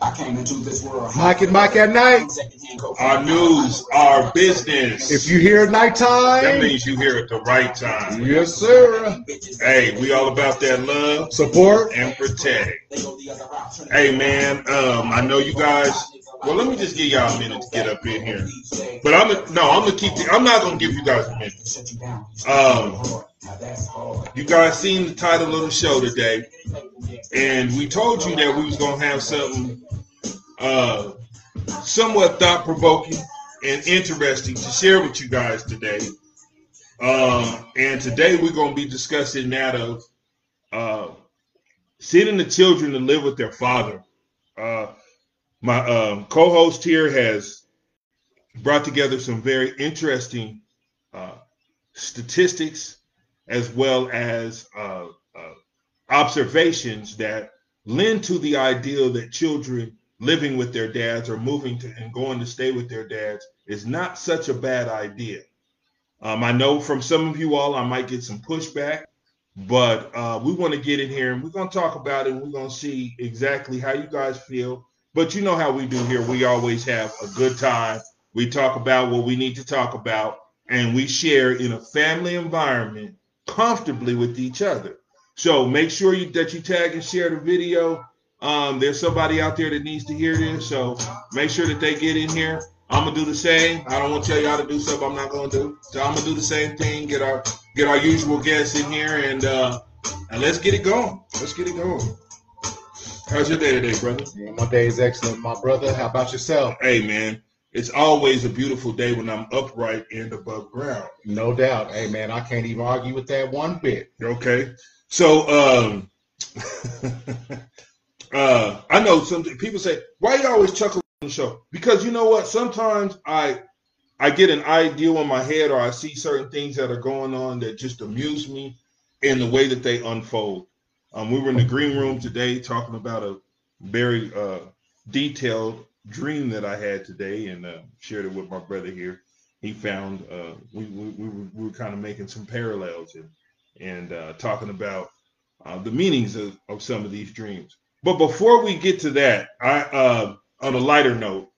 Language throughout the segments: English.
I came into this world. Mike and Mike at night. Our news, our business. If you hear it nighttime, that means you hear at the right time. yes, sir. Hey, we all about that love Support. and protect. Hey man, um, I know you guys. Well, let me just give y'all a minute to get up in here. But I'm no, I'm gonna keep. The, I'm not gonna give you guys a minute. Um, you guys seen the title of the show today, and we told you that we was gonna have something uh, somewhat thought provoking and interesting to share with you guys today. Um, and today we're gonna be discussing that of uh, sending the children to live with their father. Uh, my um, co-host here has brought together some very interesting uh, statistics as well as uh, uh, observations that lend to the idea that children living with their dads or moving to and going to stay with their dads is not such a bad idea. Um, I know from some of you all I might get some pushback, but uh, we want to get in here and we're going to talk about it. And we're going to see exactly how you guys feel. But you know how we do here. We always have a good time. We talk about what we need to talk about, and we share in a family environment comfortably with each other. So make sure you, that you tag and share the video. Um, there's somebody out there that needs to hear this, so make sure that they get in here. I'm gonna do the same. I don't want to tell y'all to do something I'm not gonna do. So I'm gonna do the same thing. Get our get our usual guests in here, and uh, and let's get it going. Let's get it going. How's your day today, brother? Yeah, my day is excellent, my brother. How about yourself? Hey, man, it's always a beautiful day when I'm upright and above ground. No doubt. Hey, man, I can't even argue with that one bit. Okay, so um, uh, I know some people say, "Why you always chuckle on the show?" Because you know what? Sometimes I I get an idea in my head, or I see certain things that are going on that just amuse me in the way that they unfold. Um, we were in the green room today talking about a very uh, detailed dream that I had today, and uh, shared it with my brother here. He found uh, we, we, we, were, we were kind of making some parallels and and uh, talking about uh, the meanings of, of some of these dreams. But before we get to that, I uh, on a lighter note,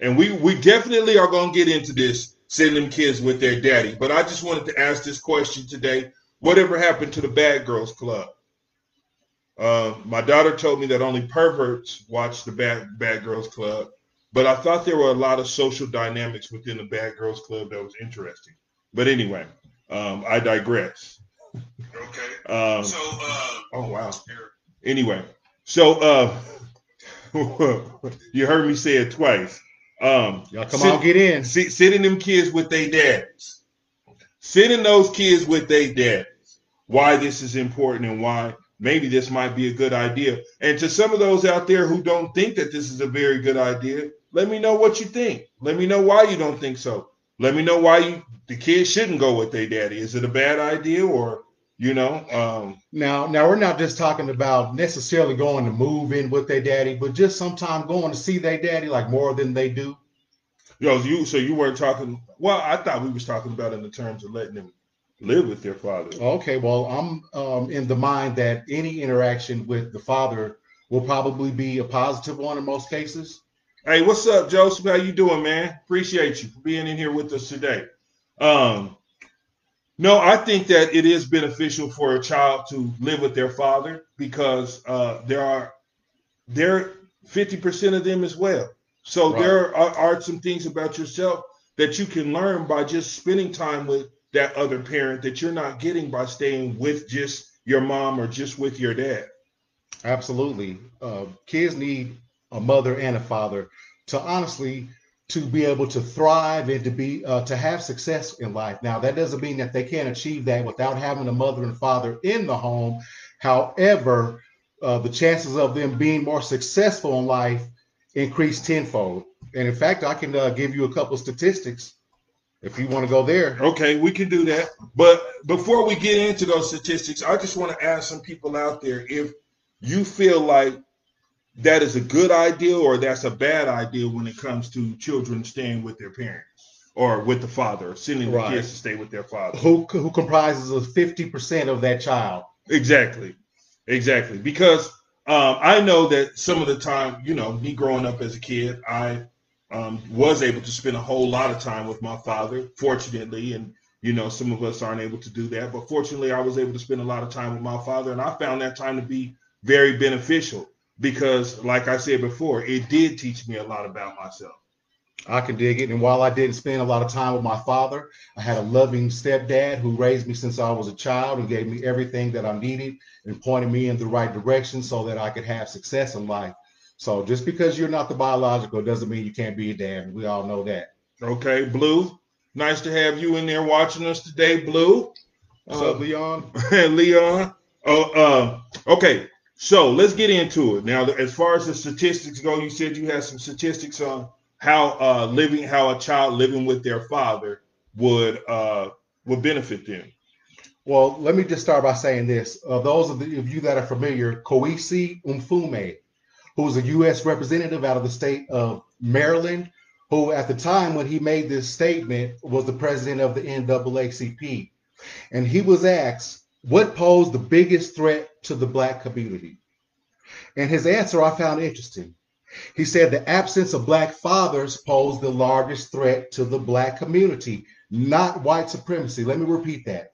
and we we definitely are going to get into this sending them kids with their daddy. But I just wanted to ask this question today: Whatever happened to the Bad Girls Club? Uh, my daughter told me that only perverts watch the Bad Bad Girls Club, but I thought there were a lot of social dynamics within the Bad Girls Club that was interesting. But anyway, um, I digress. Okay. Um, So, uh, oh wow. Anyway, so uh, you heard me say it twice. Um, Y'all come sit- on, get in. sit- sitting them kids with their daddies, sitting those kids with their daddies. Why this is important and why maybe this might be a good idea. And to some of those out there who don't think that this is a very good idea, let me know what you think. Let me know why you don't think so. Let me know why you the kids shouldn't go with their daddy. Is it a bad idea or you know? Um, Now, now we're not just talking about necessarily going to move in with their daddy, but just sometime going to see their daddy like more than they do. Yo, you so you weren't talking. Well, I thought we was talking about in the terms of letting them live with their father. Okay, well, I'm um, in the mind that any interaction with the father will probably be a positive one in most cases. Hey, what's up, Joseph? How you doing, man? Appreciate you for being in here with us today. Um, no, I think that it is beneficial for a child to live with their father because uh, there are there fifty percent of them as well. So Right. there are, are some things about yourself that you can learn by just spending time with that other parent that you're not getting by staying with just your mom or just with your dad. Absolutely. Uh, kids need a mother and a father to honestly to be able to thrive and to be uh, to have success in life. Now that doesn't mean that they can't achieve that without having a mother and father in the home. However, uh, the chances of them being more successful in life increase tenfold. And in fact, I can uh, give you a couple statistics if you want to go there. Okay, we can do that. But before we get into those statistics, I just want to ask some people out there if you feel like that is a good idea or that's a bad idea when it comes to children staying with their parents or with the father, sending Right. the kids to stay with their father. Who who comprises of fifty percent of that child? Exactly. Exactly. Because um, I know that some of the time, you know, me growing up as a kid, I um, was able to spend a whole lot of time with my father, fortunately, and you know, some of us aren't able to do that, but fortunately, I was able to spend a lot of time with my father, and I found that time to be very beneficial because, like I said before, it did teach me a lot about myself. I can dig it. And while I didn't spend a lot of time with my father, I had a loving stepdad who raised me since I was a child and gave me everything that I needed and pointed me in the right direction so that I could have success in life. So just because you're not the biological doesn't mean you can't be a dad. We all know that. Okay, Blue. Nice to have you in there watching us today, Blue. What's uh, up, Leon? Leon. Oh, uh, okay. So let's get into it now. As far as the statistics go, you said you had some statistics on how uh, living, how a child living with their father would uh, would benefit them. Well, let me just start by saying this. Uh, those of, the, of you that are familiar, Kweisi Mfume, was a U.S. representative out of the state of Maryland, who at the time when he made this statement was the president of the NAACP. And he was asked, what posed the biggest threat to the black community? And his answer I found interesting. He said the absence of black fathers posed the largest threat to the black community, not white supremacy. Let me repeat that.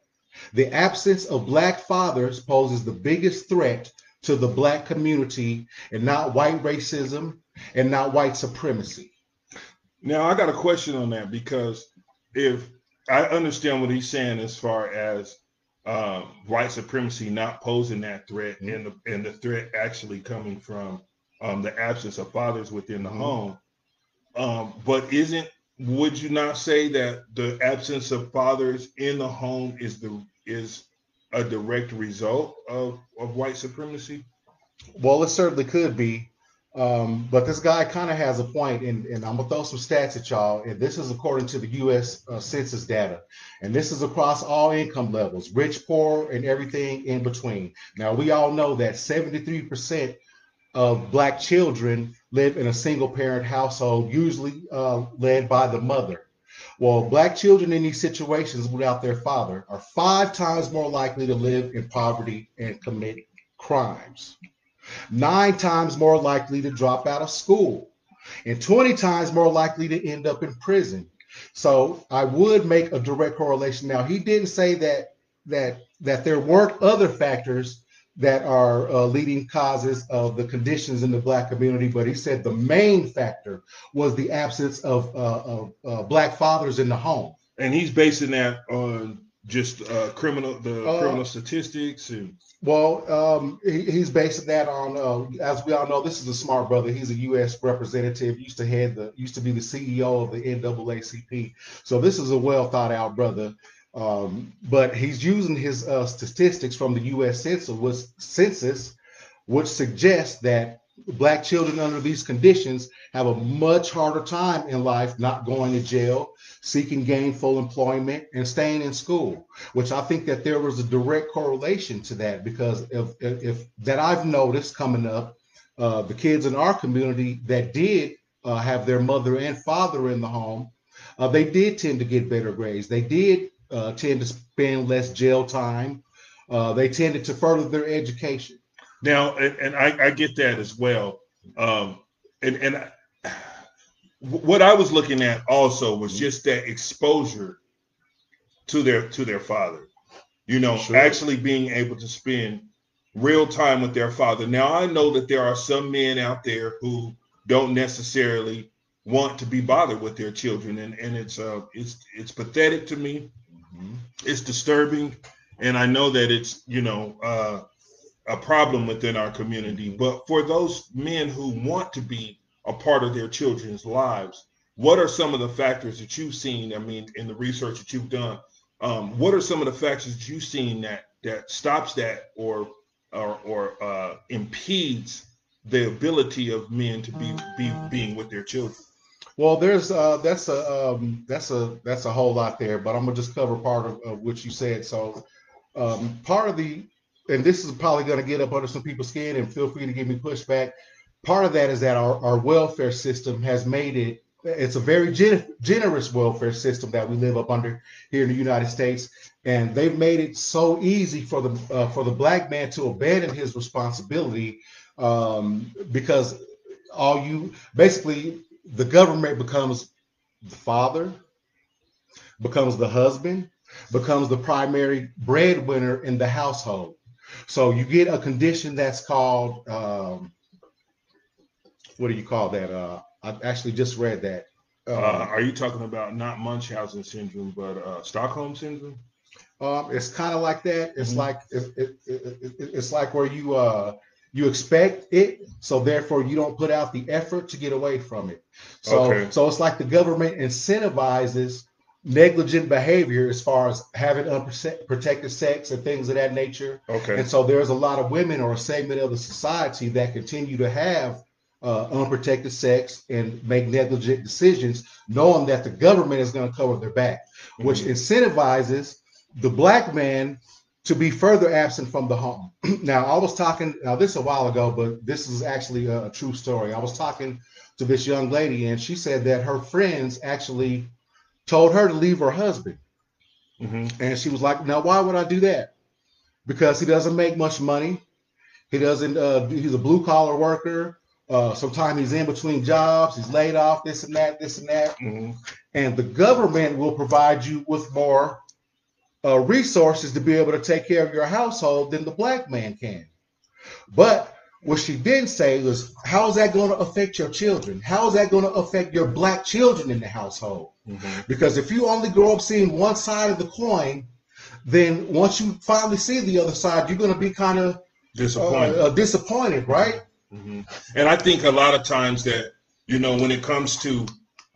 The absence of black fathers poses the biggest threat to the black community and not white racism and not white supremacy. Now, I got a question on that because if I understand what he's saying as far as um, white supremacy not posing that threat mm-hmm. and the and the threat actually coming from um, the absence of fathers within the mm-hmm. home. Um, but isn't would you not say that the absence of fathers in the home is the is a direct result of, of white supremacy? Well, it certainly could be. Um, but this guy kind of has a point, and, and, I'm gonna throw some stats at y'all. And this is according to the U.S. Uh, Census data, and this is across all income levels, rich, poor, and everything in between. Now we all know that 73% of black children live in a single parent household, usually uh, led by the mother. Well, black children in these situations without their father are five times more likely to live in poverty and commit crimes, nine times more likely to drop out of school, and 20 times more likely to end up in prison. So I would make a direct correlation. Now, he didn't say that that that there weren't other factors that are uh, leading causes of the conditions in the black community, but he said the main factor was the absence of, uh, of uh, black fathers in the home. And he's basing that on just uh, criminal the uh, criminal statistics and. Well, um, he, he's basing that on, uh, as we all know, this is a smart brother. He's a U.S. representative. Used to head the, used to be the CEO of the NAACP. So this is a well thought out brother. Um, but he's using his uh, statistics from the U.S. Census, which, census, which suggests that black children under these conditions have a much harder time in life not going to jail, seeking gainful employment, and staying in school. Which I think that there was a direct correlation to that because if, if, that I've noticed coming up, uh, the kids in our community that did uh, have their mother and father in the home, uh, they did tend to get better grades. They did uh, tend to spend less jail time. Uh, they tended to further their education. Now, and, and I, I, get that as well. Um, and and I, what I was looking at also was just that exposure to their to their father. You know, sure. actually being able to spend real time with their father. Now, I know that there are some men out there who don't necessarily want to be bothered with their children, and and it's uh it's it's pathetic to me. It's disturbing, and I know that it's you know uh, a problem within our community. But for those men who want to be a part of their children's lives, what are some of the factors that you've seen? I mean, in the research that you've done, um, what are some of the factors that you've seen that that stops that or or, or uh, impedes the ability of men to be, be being with their children? Well, there's uh, that's a um, that's a that's a whole lot there, but I'm gonna just cover part of, of what you said. So, um, part of the and this is probably gonna get up under some people's skin, and feel free to give me pushback. Part of that is that our, our welfare system has made it it's a very gen- generous welfare system that we live up under here in the United States, and they've made it so easy for the uh, for the black man to abandon his responsibility um, because all you basically the government becomes the father, becomes the husband, becomes the primary breadwinner in the household. So you get a condition that's called um, what do you call that? Uh, I actually just read that. Uh, uh, are you talking about not Munchausen syndrome, but uh, Stockholm syndrome? Um, it's kind of like that. It's mm-hmm. like it, it, it, it's like where you uh, you expect it, so therefore you don't put out the effort to get away from it. So okay. so it's like the government incentivizes negligent behavior as far as having unprotected sex and things of that nature. Okay. And so there's a lot of women or a segment of the society that continue to have uh, unprotected sex and make negligent decisions, knowing that the government is going to cover their back, mm-hmm. which incentivizes the black man to be further absent from the home. now, I was talking, now this a while ago, but this is actually a, a true story. I was talking to this young lady, and she said that her friends actually told her to leave her husband. Mm-hmm. And she was like, Now, why would I do that? Because he doesn't make much money. He doesn't, uh, he's a blue collar worker. Uh, sometimes he's in between jobs, he's laid off, this and that, this and that. Mm-hmm. And the government will provide you with more uh, resources to be able to take care of your household than the black man can. But what she didn't say was, how is that going to affect your children? How is that going to affect your black children in the household? Mm-hmm. Because if you only grow up seeing one side of the coin, then once you finally see the other side, you're going to be kind of disappointed. Uh, uh, disappointed, right? Mm-hmm. And I think a lot of times that you know when it comes to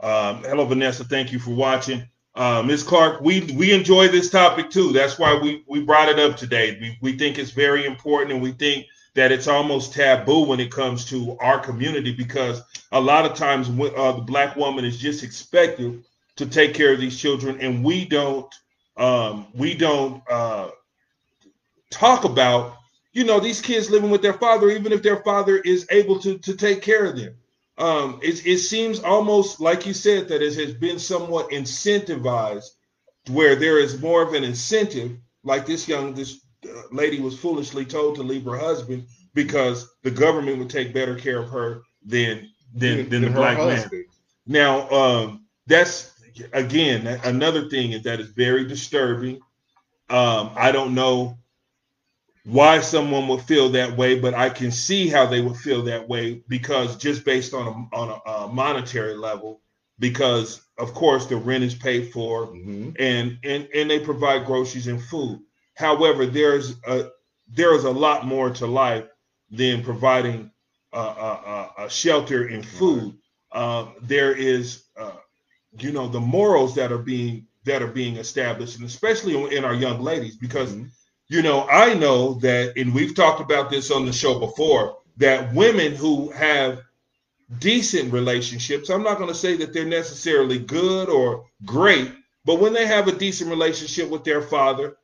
um, hello Vanessa, thank you for watching. Uh, Ms. Clark, we we enjoy this topic too. That's why we we brought it up today. We we think it's very important, and we think that it's almost taboo when it comes to our community because a lot of times uh, the black woman is just expected to take care of these children, and we don't um, we don't uh, talk about you know these kids living with their father, even if their father is able to to take care of them. Um, it, it seems almost like you said that it has been somewhat incentivized, where there is more of an incentive, like this young this uh, lady was foolishly told to leave her husband because the government would take better care of her than than, than the black husband. man. Now, um, that's again another thing that is very disturbing. Um, I don't know why someone would feel that way, but I can see how they would feel that way because just based on a, on a, a monetary level, because of course the rent is paid for mm-hmm. and, and and they provide groceries and food. However, there's a there is a lot more to life than providing a, a, a shelter and food. Uh, there is, uh, you know, the morals that are being that are being established, and especially in our young ladies, because mm-hmm you know, I know that, and we've talked about this on the show before, that women who have decent relationships, I'm not going to say that they're necessarily good or great, but when they have a decent relationship with their father,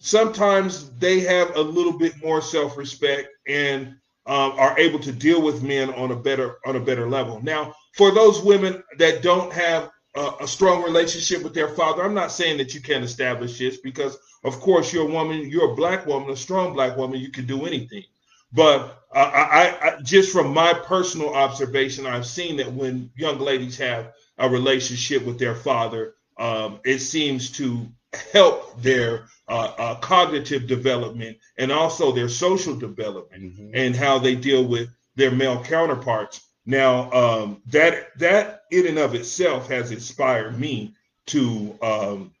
sometimes they have a little bit more self-respect and um, are able to deal with men on a better on a better level. Now, for those women that don't have a, a strong relationship with their father, I'm not saying that you can't establish this because of course, you're a woman, you're a black woman, a strong black woman, you can do anything. But I, I, I, just from my personal observation, I've seen that when young ladies have a relationship with their father, um, it seems to help their uh, uh, cognitive development and also their social development mm-hmm. and how they deal with their male counterparts. Now, um, that that in and of itself has inspired me to um,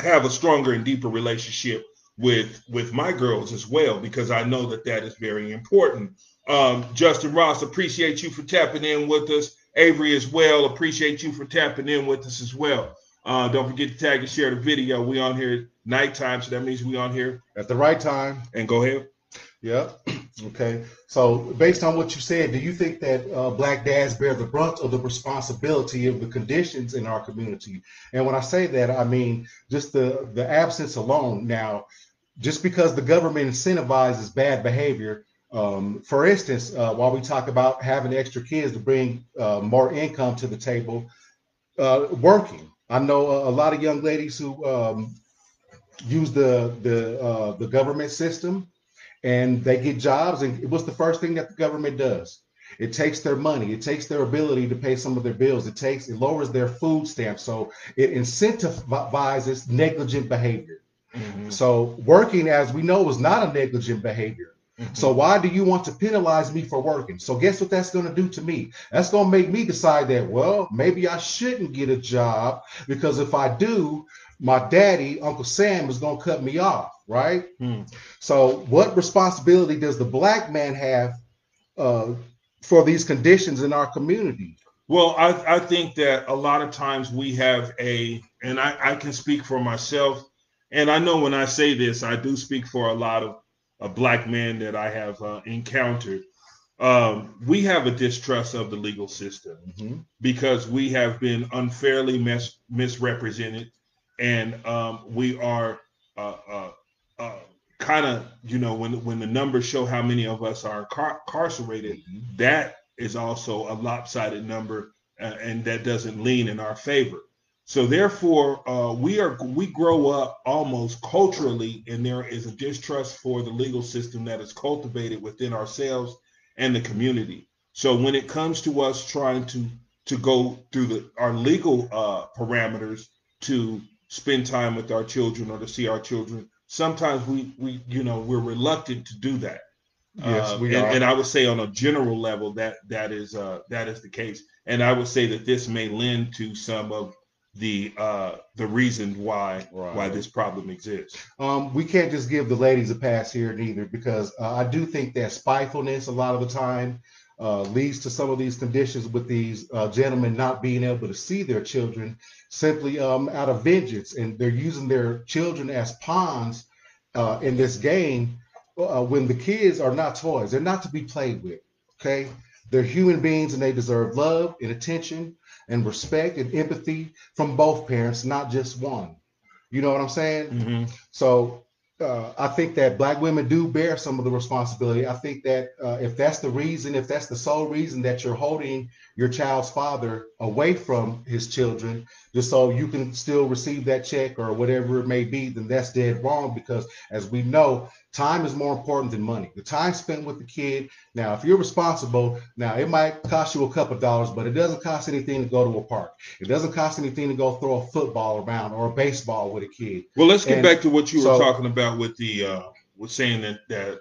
have a stronger and deeper relationship with with my girls as well because I know that that is very important. Um, Justin Ross, appreciate you for tapping in with us. Avery as well, appreciate you for tapping in with us as well. Uh, don't forget to tag and share the video. We on here nighttime, so that means we on here at the right time. And go ahead. Yeah. Okay. So, based on what you said, do you think that uh, black dads bear the brunt of the responsibility of the conditions in our community? And when I say that, I mean just the the absence alone. Now, just because the government incentivizes bad behavior Um, for instance, uh, while we talk about having extra kids to bring uh, more income to the table, uh, working. I know a, a, lot of young ladies who um, use the the uh, the government system, and they get jobs. And what's the first thing that the government does? It takes their money. It takes their ability to pay some of their bills. It takes it lowers their food stamps. So it incentivizes negligent behavior. Mm-hmm. So working, as we know, is not a negligent behavior. Mm-hmm. So why do you want to penalize me for working? So guess what that's going to do to me? That's going to make me decide that well, maybe I shouldn't get a job because if I do, my daddy, Uncle Sam, is going to cut me off, right? Mm. So what responsibility does the black man have uh, for these conditions in our community? Well, I, I think that a lot of times we have a, and I, I can speak for myself, and I know when I say this, I do speak for a lot of a black men that I have uh, encountered. Um, we have a distrust of the legal system mm-hmm. because we have been unfairly mis- misrepresented, and um, we are uh, uh, kind of, you know, when when the numbers show how many of us are incar- incarcerated, mm-hmm. that is also a lopsided number, uh, and that doesn't lean in our favor. So therefore, uh, we are we grow up almost culturally, and there is a distrust for the legal system that is cultivated within ourselves and the community. So when it comes to us trying to to go through the our legal uh, parameters to spend time with our children or to see our children, sometimes we we you know we're reluctant to do that. Yes, uh, we and, are. And I would say on a general level that that is uh, that is the case. And I would say that this may lend to some of the uh the reason why right. why this problem exists. Um, we can't just give the ladies a pass here neither because uh, I do think that spitefulness a lot of the time uh, leads to some of these conditions with these uh, gentlemen not being able to see their children simply um, out of vengeance, and they're using their children as pawns uh, in this game uh, when the kids are not toys; they're not to be played with. Okay, they're human beings and they deserve love and attention and respect and empathy from both parents, not just one. You know what I'm saying? Mm-hmm. So uh, I think that black women do bear some of the responsibility. I think that uh, if that's the reason, if that's the sole reason that you're holding your child's father away from his children, just so you can still receive that check or whatever it may be, then that's dead wrong because as we know, time is more important than money. The time spent with the kid. Now, if you're responsible, now it might cost you a couple dollars, but it doesn't cost anything to go to a park. It doesn't cost anything to go throw a football around or a baseball with a kid. Well, let's get and back to what you so, were talking about with the uh, with saying that that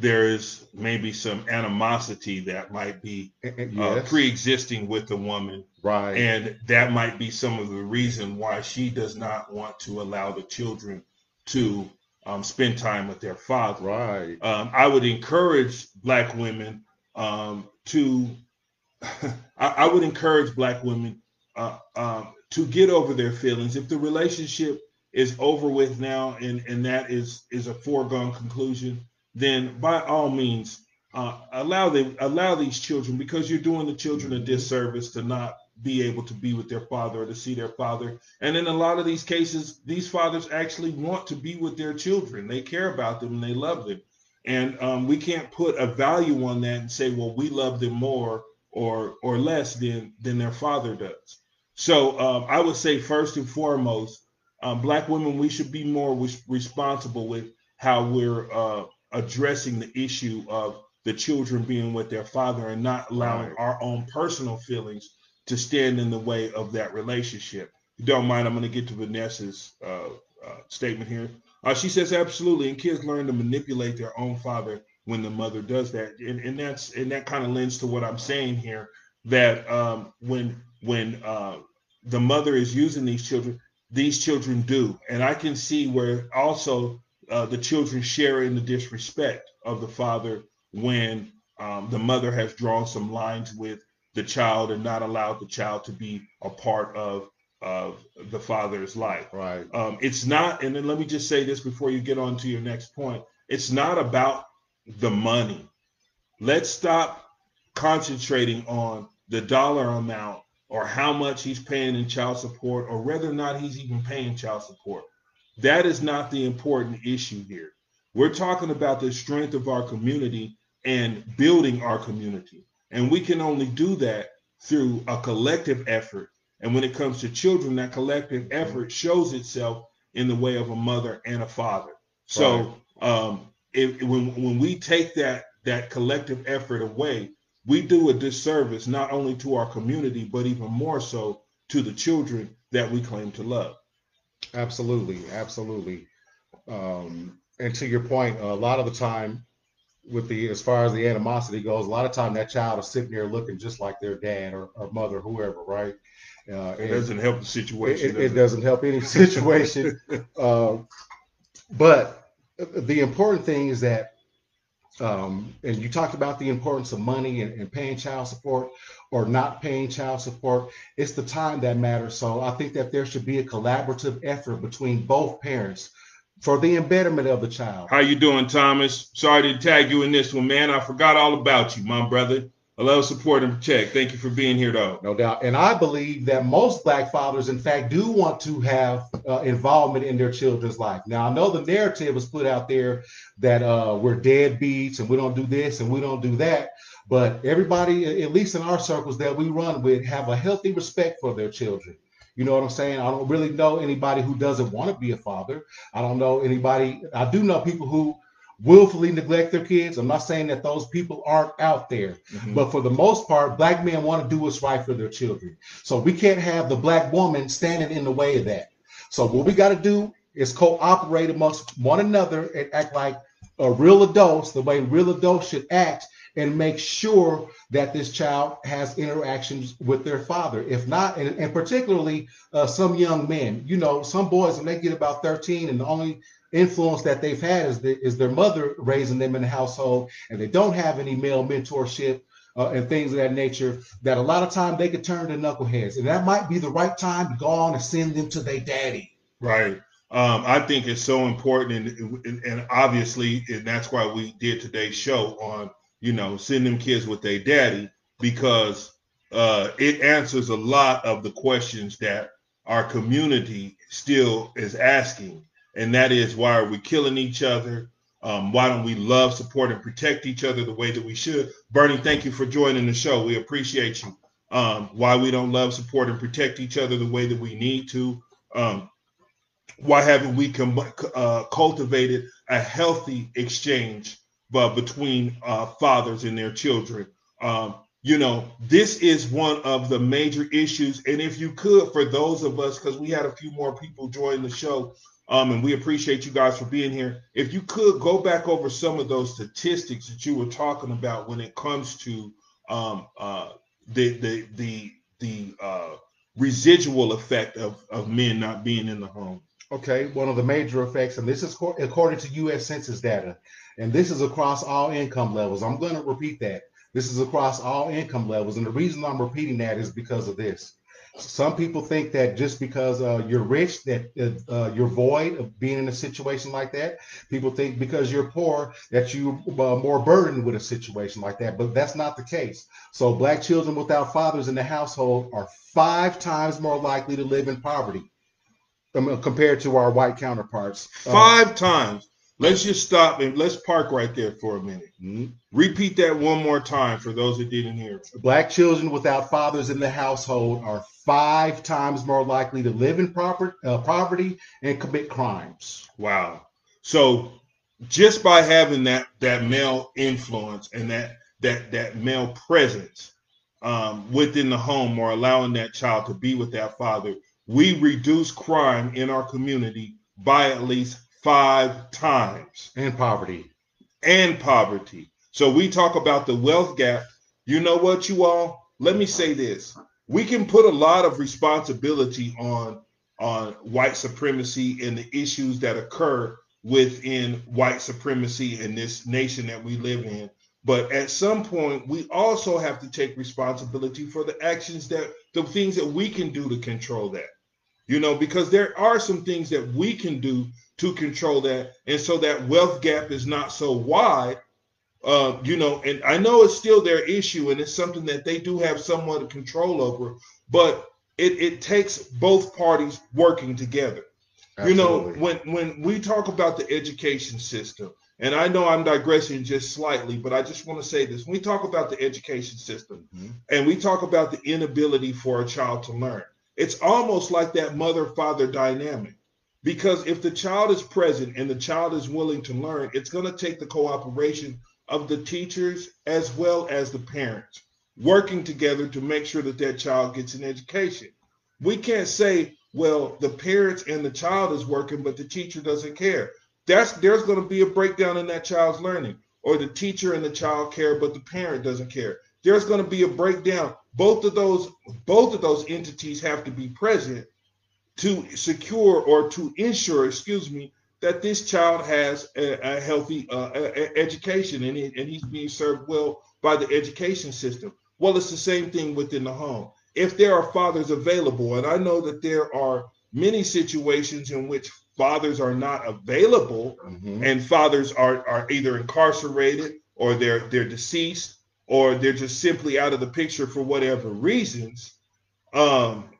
there is maybe some animosity that might be uh, pre-existing with the woman right and that might be some of the reason why she does not want to allow the children to um, spend time with their father. Right. Um, I would encourage black women um, to. I, I, would encourage black women uh, um, to get over their feelings. If the relationship is over with now, and and that is is a foregone conclusion, then by all means uh, allow them allow these children because you're doing the children a disservice to not be able to be with their father or to see their father. And in a lot of these cases, these fathers actually want to be with their children. They care about them and they love them. And um, we can't put a value on that and say, well, we love them more or or less than than their father does. So um, I would say first and foremost, um, black women, we should be more res- responsible with how we're uh, addressing the issue of the children being with their father and not allowing right. our own personal feelings to stand in the way of that relationship. You don't mind, I'm going to get to Vanessa's uh, uh, statement here. Uh, she says absolutely, and kids learn to manipulate their own father when the mother does that, and, and that's and that kind of lends to what I'm saying here that um, when when uh, the mother is using these children, these children do, and I can see where also uh, the children share in the disrespect of the father when um, the mother has drawn some lines with the child and not allow the child to be a part of of the father's life. Right. Um, it's not, and then let me just say this before you get on to your next point. It's not about the money. Let's stop concentrating on the dollar amount or how much he's paying in child support or whether or not he's even paying child support. That is not the important issue here. We're talking about the strength of our community and building our community. And we can only do that through a collective effort. And when it comes to children, that collective effort shows itself in the way of a mother and a father. So um, if, when when we take that that collective effort away, we do a disservice not only to our community, but even more so to the children that we claim to love. Absolutely, absolutely. Um, and to your point, a lot of the time, with the as far as the animosity goes, a lot of time that child is sitting there looking just like their dad or, or mother, whoever, right? Uh, it doesn't help the situation. It, it, it doesn't help any situation. uh, but the important thing is that, um, and you talked about the importance of money and, and paying child support or not paying child support. It's the time that matters. So I think that there should be a collaborative effort between both parents for the embedment of the child. How you doing, Thomas? Sorry to tag you in this one, man. I forgot all about you, my brother. I love support and protect. Thank you for being here, though. No doubt. And I believe that most black fathers, in fact, do want to have uh, involvement in their children's life. Now, I know the narrative is put out there that uh, we're deadbeats and we don't do this and we don't do that. But everybody, at least in our circles that we run with, have a healthy respect for their children. You know what I'm saying? I don't really know anybody who doesn't want to be a father. I don't know anybody. I do know people who willfully neglect their kids. I'm not saying that those people aren't out there, mm-hmm. but for the most part, black men want to do what's right for their children. So we can't have the black woman standing in the way of that. So what we got to do is cooperate amongst one another and act like a real adults, the way real adults should act, and make sure that this child has interactions with their father. If not, and, and particularly uh, some young men, you know, some boys when they get about 13 and the only influence that they've had is, the, is their mother raising them in the household and they don't have any male mentorship uh, and things of that nature that a lot of time they could turn to knuckleheads. And that might be the right time to go on and send them to their daddy. Right. Um, i think it's so important and, and, and obviously and that's why we did today's show on you know send them kids with their daddy because uh, it answers a lot of the questions that our community still is asking and that is why are we killing each other? Um, why don't we love, support, and protect each other the way that we should? Bernie, thank you for joining the show. We appreciate you. Um, why we don't love, support, and protect each other the way that we need to? Um, why haven't we com- uh, cultivated a healthy exchange uh, between uh, fathers and their children? Um, you know, this is one of the major issues. And if you could, for those of us, because we had a few more people join the show, um, and we appreciate you guys for being here. If you could go back over some of those statistics that you were talking about when it comes to um, uh, the the the the uh, residual effect of, of men not being in the home. Okay, one of the major effects, and this is according to U.S. Census data, and this is across all income levels. I'm going to repeat that. This is across all income levels, and the reason I'm repeating that is because of this. Some people think that just because uh, you're rich, that uh, uh, you're void of being in a situation like that. People think because you're poor that you're uh, more burdened with a situation like that, but that's not the case. So black children without fathers in the household are five times more likely to live in poverty um, compared to our white counterparts. Uh, five times. Let's just stop and let's park right there for a minute. Mm-hmm. Repeat that one more time for those that didn't hear. Black children without fathers in the household are five times more likely to live in proper, uh, poverty and commit crimes. Wow. So just by having that that male influence and that that that male presence um, within the home or allowing that child to be with that father, we reduce crime in our community by at least five times. And poverty. And poverty. So we talk about the wealth gap. You know what, you all? Let me say this. We can put a lot of responsibility on on white supremacy and the issues that occur within white supremacy in this nation that we live in. But at some point, we also have to take responsibility for the actions that the things that we can do to control that. You know, because there are some things that we can do to control that. And so that wealth gap is not so wide. Uh, you know, and I know it's still their issue and it's something that they do have somewhat of control over, but it, it takes both parties working together. Absolutely. You know, when when we talk about the education system and I know I'm digressing just slightly, but I just want to say this. When we talk about the education system mm-hmm. and we talk about the inability for a child to learn, it's almost like that mother father dynamic. Because if the child is present and the child is willing to learn, it's going to take the cooperation of the teachers as well as the parents working together to make sure that that child gets an education. We can't say, well, the parents and the child is working, but the teacher doesn't care. That's there's going to be a breakdown in that child's learning, or the teacher and the child care, but the parent doesn't care. There's going to be a breakdown. Both of those both of those entities have to be present to secure or to ensure, excuse me, that this child has a, a healthy uh, a, education and, and he's being served well by the education system. Well, it's the same thing within the home. If there are fathers available, and I know that there are many situations in which fathers are not available mm-hmm. and fathers are, are either incarcerated or they're they're deceased or they're just simply out of the picture for whatever reasons. Um,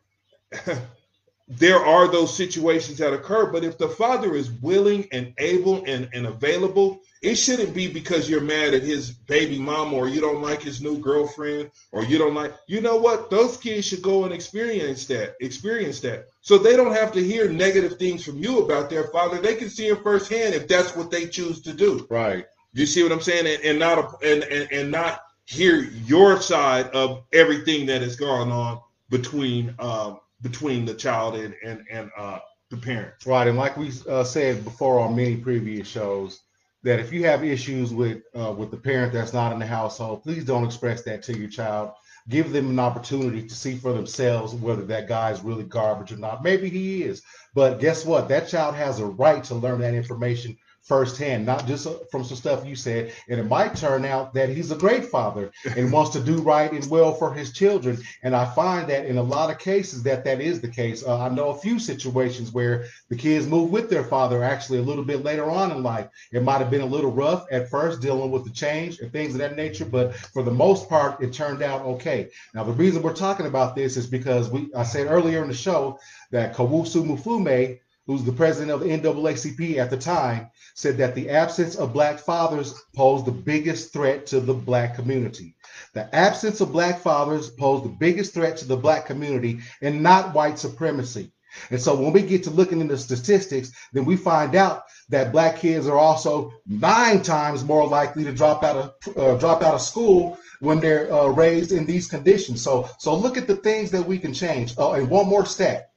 there are those situations that occur, but if the father is willing and able and, and available, it shouldn't be because you're mad at his baby mom or you don't like his new girlfriend or you don't like, you know what? Those kids should go and experience that, experience that. So they don't have to hear negative things from you about their father. They can see it firsthand if that's what they choose to do. Right. You see what I'm saying? And, and not a, and, and, and not hear your side of everything that has gone on between um, between the child and and, and uh, the parents. Right, and like we uh, said before on many previous shows, that if you have issues with uh, with the parent that's not in the household, please don't express that to your child. Give them an opportunity to see for themselves whether that guy is really garbage or not. Maybe he is, but guess what? That child has a right to learn that information firsthand, not just from some stuff you said. And it might turn out that he's a great father and wants to do right and well for his children. And I find that in a lot of cases that that is the case. Uh, I know a few situations where the kids move with their father actually a little bit later on in life. It might have been a little rough at first dealing with the change and things of that nature, but for the most part, it turned out okay. Now, the reason we're talking about this is because we I said earlier in the show that Kweisi Mfume who's the president of the NAACP at the time, said that the absence of black fathers posed the biggest threat to the black community. The absence of black fathers posed the biggest threat to the black community and not white supremacy. And so when we get to looking into statistics, then we find out that black kids are also nine times more likely to drop out of uh, drop out of school when they're uh, raised in these conditions. So so look at the things that we can change. Oh, and one more stat.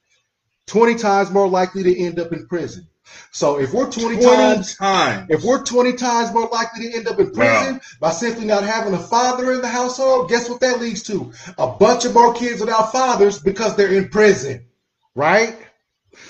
20 times more likely to end up in prison. So if we're 20, 20 times, times, if we're 20 times more likely to end up in prison wow. by simply not having a father in the household, guess what that leads to? A bunch of more kids without fathers because they're in prison, right?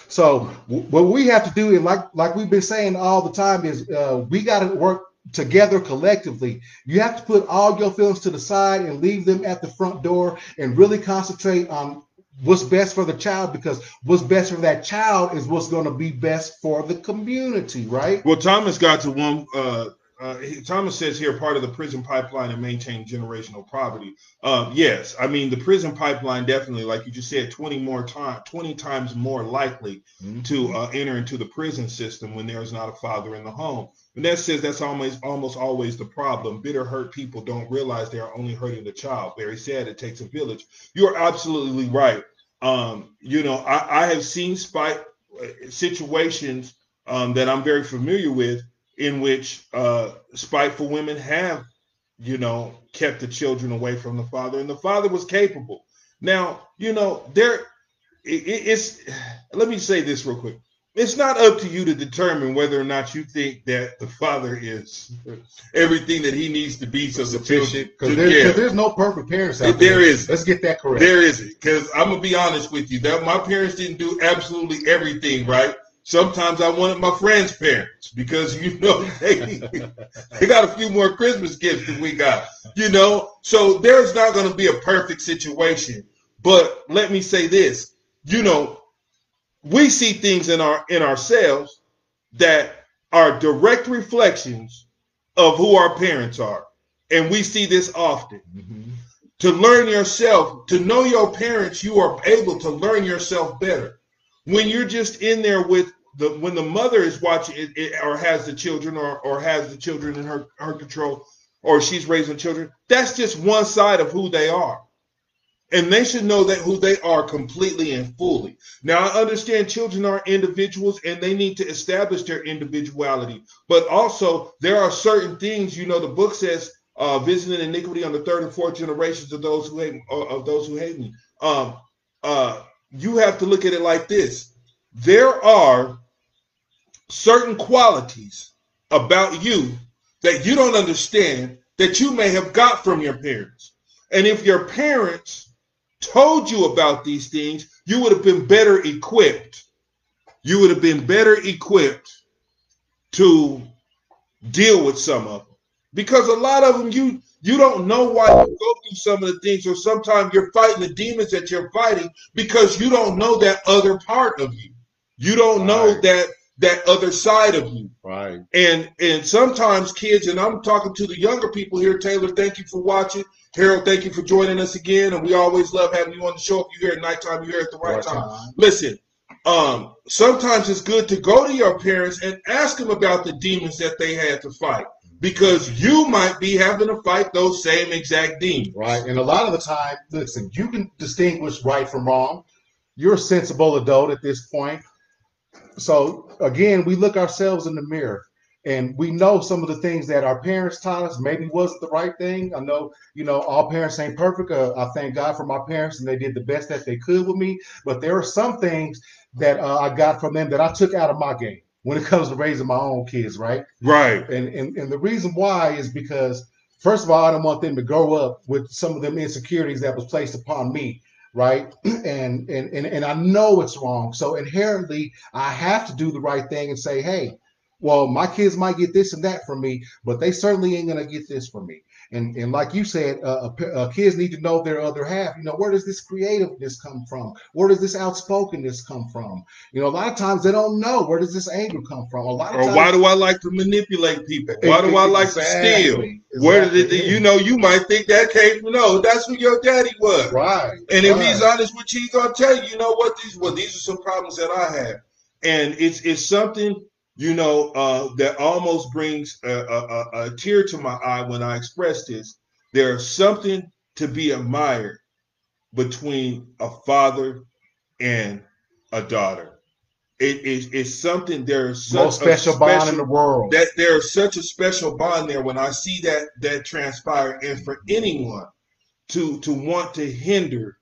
So what we have to do, and like like we've been saying all the time, is uh, we got to work together collectively. You have to put all your feelings to the side and leave them at the front door and really concentrate on what's best for the child because what's best for that child is what's going to be best for the community, right? Well, Thomas got to one. Uh, uh, Thomas says here part of the prison pipeline and maintain generational poverty. Uh, yes, I mean the prison pipeline definitely, like you just said, twenty more time, twenty times more likely mm-hmm. to uh, enter into the prison system when there is not a father in the home. And that says that's almost almost always the problem. Bitter, hurt people don't realize they are only hurting the child. Very sad. It takes a village. You are absolutely right. Um, you know, I, I have seen spite uh, situations um, that I'm very familiar with in which uh, spiteful women have, you know, kept the children away from the father, and the father was capable. Now, you know, there, it, it's. Let me say this real quick it's not up to you to determine whether or not you think that the father is everything that he needs to be so sufficient. Because there's, there's, no perfect parents out there. There is. Let's get that correct. There isn't. Because I'm gonna be honest with you, that my parents didn't do absolutely everything right. Sometimes I wanted my friends' parents because you know they they got a few more Christmas gifts than we got. You know, so there's not going to be a perfect situation. But let me say this, you know, we see things in our in ourselves that are direct reflections of who our parents are and we see this often mm-hmm. to learn yourself to know your parents you are able to learn yourself better when you're just in there with the when the mother is watching it, it, or has the children or or has the children in her her control or she's raising children, that's just one side of who they are. And they should know that who they are completely and fully. Now, I understand children are individuals and they need to establish their individuality. But also, there are certain things, you know, the book says, uh, visiting iniquity on the third and fourth generations of those who hate uh, of those who hate me. Um, uh, you have to look at it like this: there are certain qualities about you that you don't understand that you may have got from your parents, and if your parents told you about these things, you would have been better equipped. You would have been better equipped to deal with some of them. Because a lot of them you you don't know why you go through some of the things, or sometimes you're fighting the demons that you're fighting because you don't know that other part of you. You don't know that that other side of you. Right. And and sometimes kids, and I'm talking to the younger people here, Taylor, thank you for watching. Harold, thank you for joining us again. And we always love having you on the show. If you're here at nighttime, you're here at the right, right time. time. Listen, um, sometimes it's good to go to your parents and ask them about the demons that they had to fight because you might be having to fight those same exact demons. Right. And a lot of the time, listen, you can distinguish right from wrong. You're a sensible adult at this point. So again, we look ourselves in the mirror and we know some of the things that our parents taught us maybe wasn't the right thing. I know, you know, all parents ain't perfect. Uh, I thank God for my parents and they did the best that they could with me. But there are some things that uh, I got from them that I took out of my game when it comes to raising my own kids, right? Right. And and, and the reason why is because first of all, I don't want them to grow up with some of them insecurities that was placed upon me right and, and and and i know it's wrong so inherently i have to do the right thing and say hey well, my kids might get this and that from me, but they certainly ain't gonna get this from me. And and like you said, uh, uh, kids need to know their other half. You know, where does this creativeness come from? Where does this outspokenness come from? You know, a lot of times they don't know where does this anger come from. A lot of or times, why do I like to manipulate people? Why do I like exactly, to steal? Exactly. Where did it? You know, you might think that came from no. That's who your daddy was, right? And if right. he's honest with you, he's gonna tell you, you know what? These well, these are some problems that I have, and it's it's something you know, uh, that almost brings a, a, a, tear to my eye when I express this. There's something to be admired between a father and a daughter. It is it's something there's such Most special, special bond in the world. That there's such a special bond there when I see that that transpire, and for anyone to to want to hinder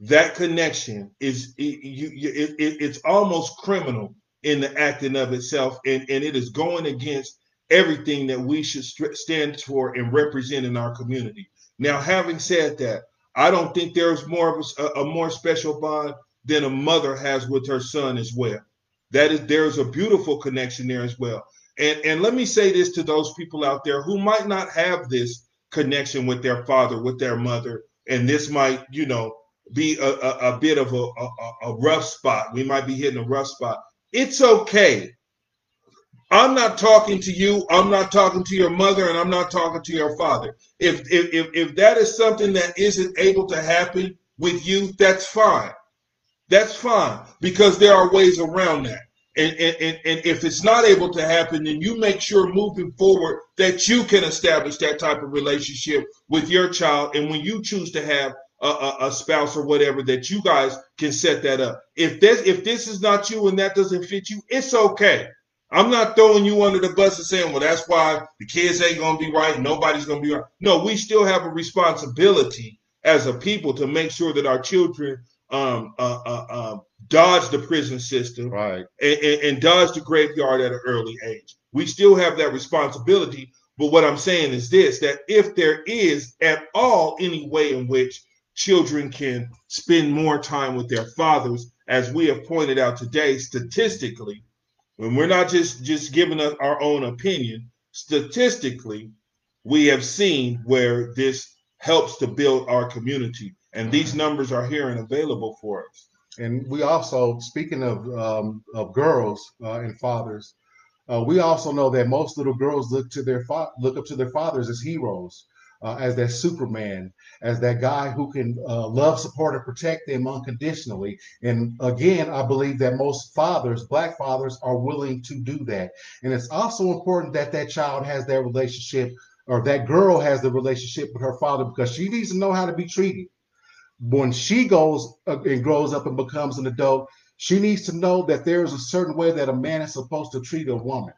that connection is it, you, it, it, it's almost criminal in the acting of itself, and, and it is going against everything that we should st- stand for and represent in our community. Now, having said that, I don't think there's more of a, a more special bond than a mother has with her son as well. That is, there's a beautiful connection there as well. And and let me say this to those people out there who might not have this connection with their father, with their mother, and this might, you know, be a, a, a bit of a, a, a rough spot. We might be hitting a rough spot. It's okay. I'm not talking to you. I'm not talking to your mother, and I'm not talking to your father. If if if, that is something that isn't able to happen with you, that's fine. That's fine because there are ways around that. And, and, and if it's not able to happen, then you make sure moving forward that you can establish that type of relationship with your child. And when you choose to have a, a, a, spouse or whatever that you guys can set that up. If this if this is not you and that doesn't fit you, it's okay. I'm not throwing you under the bus and saying, well, that's why the kids ain't gonna be right, nobody's gonna be right. No, we still have a responsibility as a people to make sure that our children um, uh, uh, uh, dodge the prison system, right, and, and, and dodge the graveyard at an early age. We still have that responsibility. But what I'm saying is this: that if there is at all any way in which children can spend more time with their fathers, as we have pointed out today, statistically, when we're not just just giving us our own opinion, statistically, we have seen where this helps to build our community, and these numbers are here and available for us. And we also, speaking of um, of girls uh, and fathers, uh, we also know that most little girls look to their fa- look up to their fathers as heroes. uh, as that Superman, as that guy who can uh, love, support, and protect them unconditionally. And again, I believe that most fathers, black fathers, are willing to do that. And it's also important that that child has that relationship or that girl has the relationship with her father because she needs to know how to be treated. When she goes uh, and grows up and becomes an adult, she needs to know that there is a certain way that a man is supposed to treat a woman.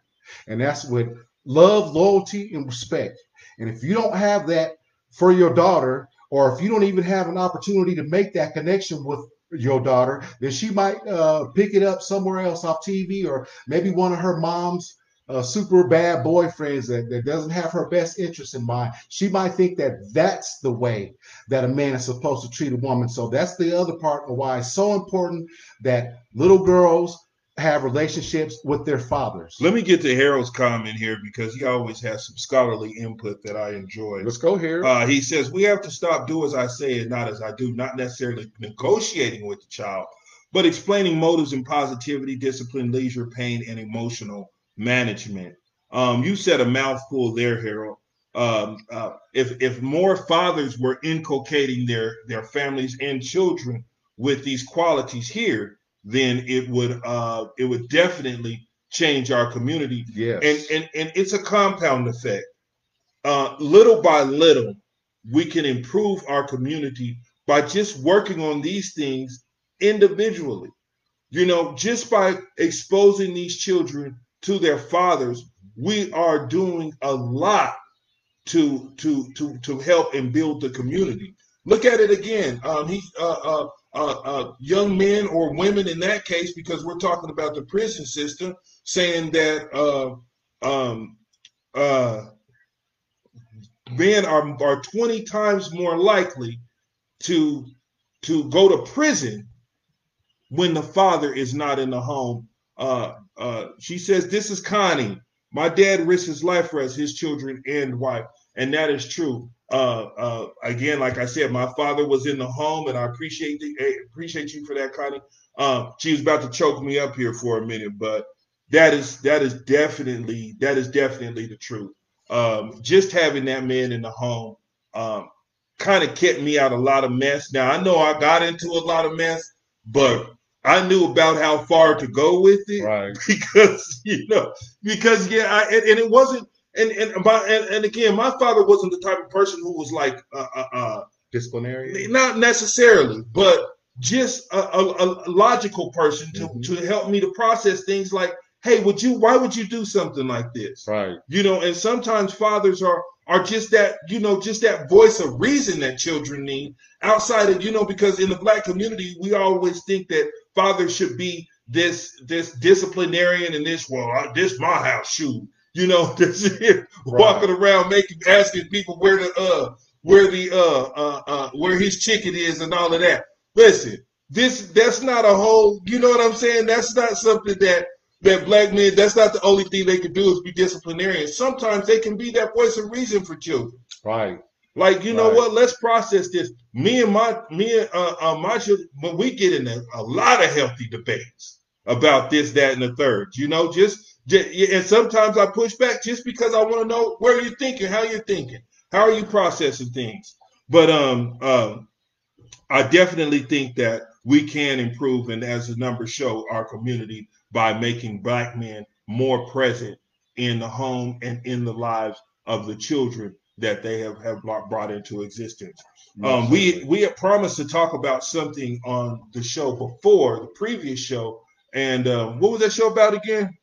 And that's with love, loyalty, and respect. And if you don't have that for your daughter, or if you don't even have an opportunity to make that connection with your daughter, then she might uh, pick it up somewhere else off TV, or maybe one of her mom's uh, super bad boyfriends that, that doesn't have her best interest in mind. She might think that that's the way that a man is supposed to treat a woman. So that's the other part of why it's so important that little girls have relationships with their fathers. Let me get to Harold's comment here because he always has some scholarly input that I enjoy. Let's go here. Uh, he says we have to stop do as I say and not as I do, not necessarily negotiating with the child, but explaining motives and positivity, discipline, leisure, pain, and emotional management. Um, you said a mouthful there, Harold. Um, uh, if if more fathers were inculcating their their families and children with these qualities here, then it would uh, it would definitely change our community. Yes. And and and it's a compound effect. Uh, little by little, we can improve our community by just working on these things individually. You know, just by exposing these children to their fathers, we are doing a lot to to to to help and build the community. Look at it again. Um, he uh, uh, uh, uh, young men or women in that case, because we're talking about the prison system, saying that uh, um, uh, men are, are 20 times more likely to to go to prison when the father is not in the home. Uh, uh, she says, This is Connie. My dad risked his life for us, his children and wife. And that is true uh, uh, again, like I said, my father was in the home, and I appreciate the eh, appreciate you for that, Connie. Um, she was about to choke me up here for a minute, but that is that is definitely that is definitely the truth. Um, just having that man in the home um, kind of kept me out a lot of mess. Now I know I got into a lot of mess, but I knew about how far to go with it, right? Because you know, because yeah, I, and, and it wasn't and and, my, and and again, my father wasn't the type of person who was like uh, uh, uh disciplinary, not necessarily, but just a, a, a logical person to mm-hmm. to help me to process things like, hey, would you? Why would you do something like this? Right. You know, and sometimes fathers are are just that you know just that voice of reason that children need outside of you know because in the black community we always think that fathers should be this this disciplinarian and this well this my house shoot you know, just right. walking around making asking people where the uh where the uh, uh uh where his chicken is and all of that. Listen, this that's not a whole. You know what I'm saying? That's not something that that black men. That's not the only thing they can do is be disciplinarian. Sometimes they can be that voice of reason for children. Right. Like you know what? Let's process this. Me and my me and uh, uh, my children, when we get in a, a lot of healthy debates about this, that, and the third. You know, just and sometimes I push back just because I want to know where you're thinking, how you're thinking, how are you processing things. But um, um, I definitely think that we can improve, and as the numbers show, our community by making black men more present in the home and in the lives of the children that they have, have brought into existence. Um, we we had promised to talk about something on the show before the previous show, and uh, what was that show about again?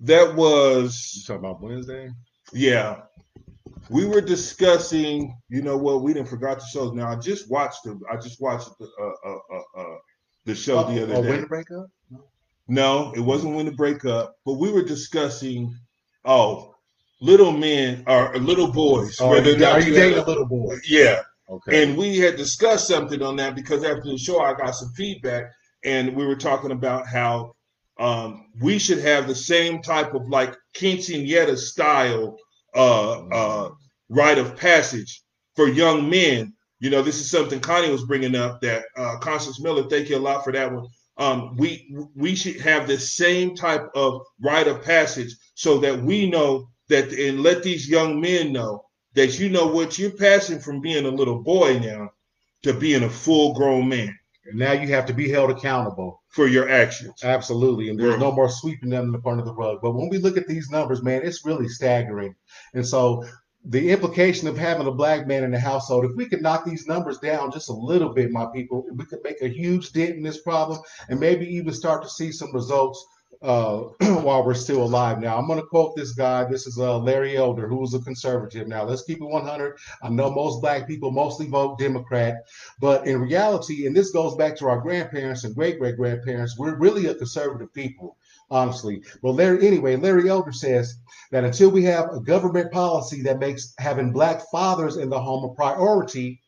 That was you talking about Wednesday? Yeah. We were discussing, you know what, we didn't forgot the shows. Now I just watched the I just watched the uh, uh, uh, uh the show the other oh, day. When to break up? No. no, it wasn't when to break up, but we were discussing oh little men or little boys. Oh, are you, are you dating a little boy? Yeah. Okay. And we had discussed something on that because after the show I got some feedback and we were talking about how um, we should have the same type of like quinceanera style uh, uh, rite of passage for young men. You know, this is something Connie was bringing up that uh, Constance Miller, thank you a lot for that one. Um, we we should have the same type of rite of passage so that we know that and let these young men know that you know what you're passing from being a little boy now to being a full grown man. And now you have to be held accountable for your actions. Absolutely. And there's yeah. no more sweeping them in the front of the rug. But when we look at these numbers, man, it's really staggering. And so the implication of having a black man in the household, if we could knock these numbers down just a little bit, my people, we could make a huge dent in this problem and maybe even start to see some results uh, while we're still alive. Now, I'm going to quote this guy. This is uh, Larry Elder, who was a conservative. Now, let's keep it 100. I know most black people mostly vote Democrat, but in reality, and this goes back to our grandparents and great great grandparents, we're really a conservative people, honestly. Well, Larry, anyway, Larry Elder says that until we have a government policy that makes having black fathers in the home a priority,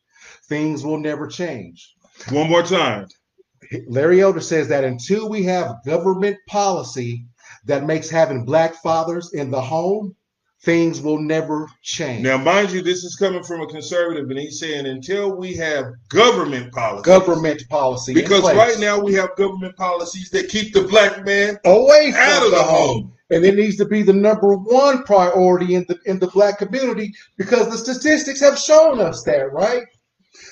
things will never change. One more time. Larry Elder says that until we have government policy that makes having black fathers in the home, things will never change. Now, mind you, this is coming from a conservative, and he's saying until we have government policy, government policy, because right now we have government policies that keep the black man away from out of the, the home. home. And it needs to be the number one priority in the in the black community because the statistics have shown us that, right?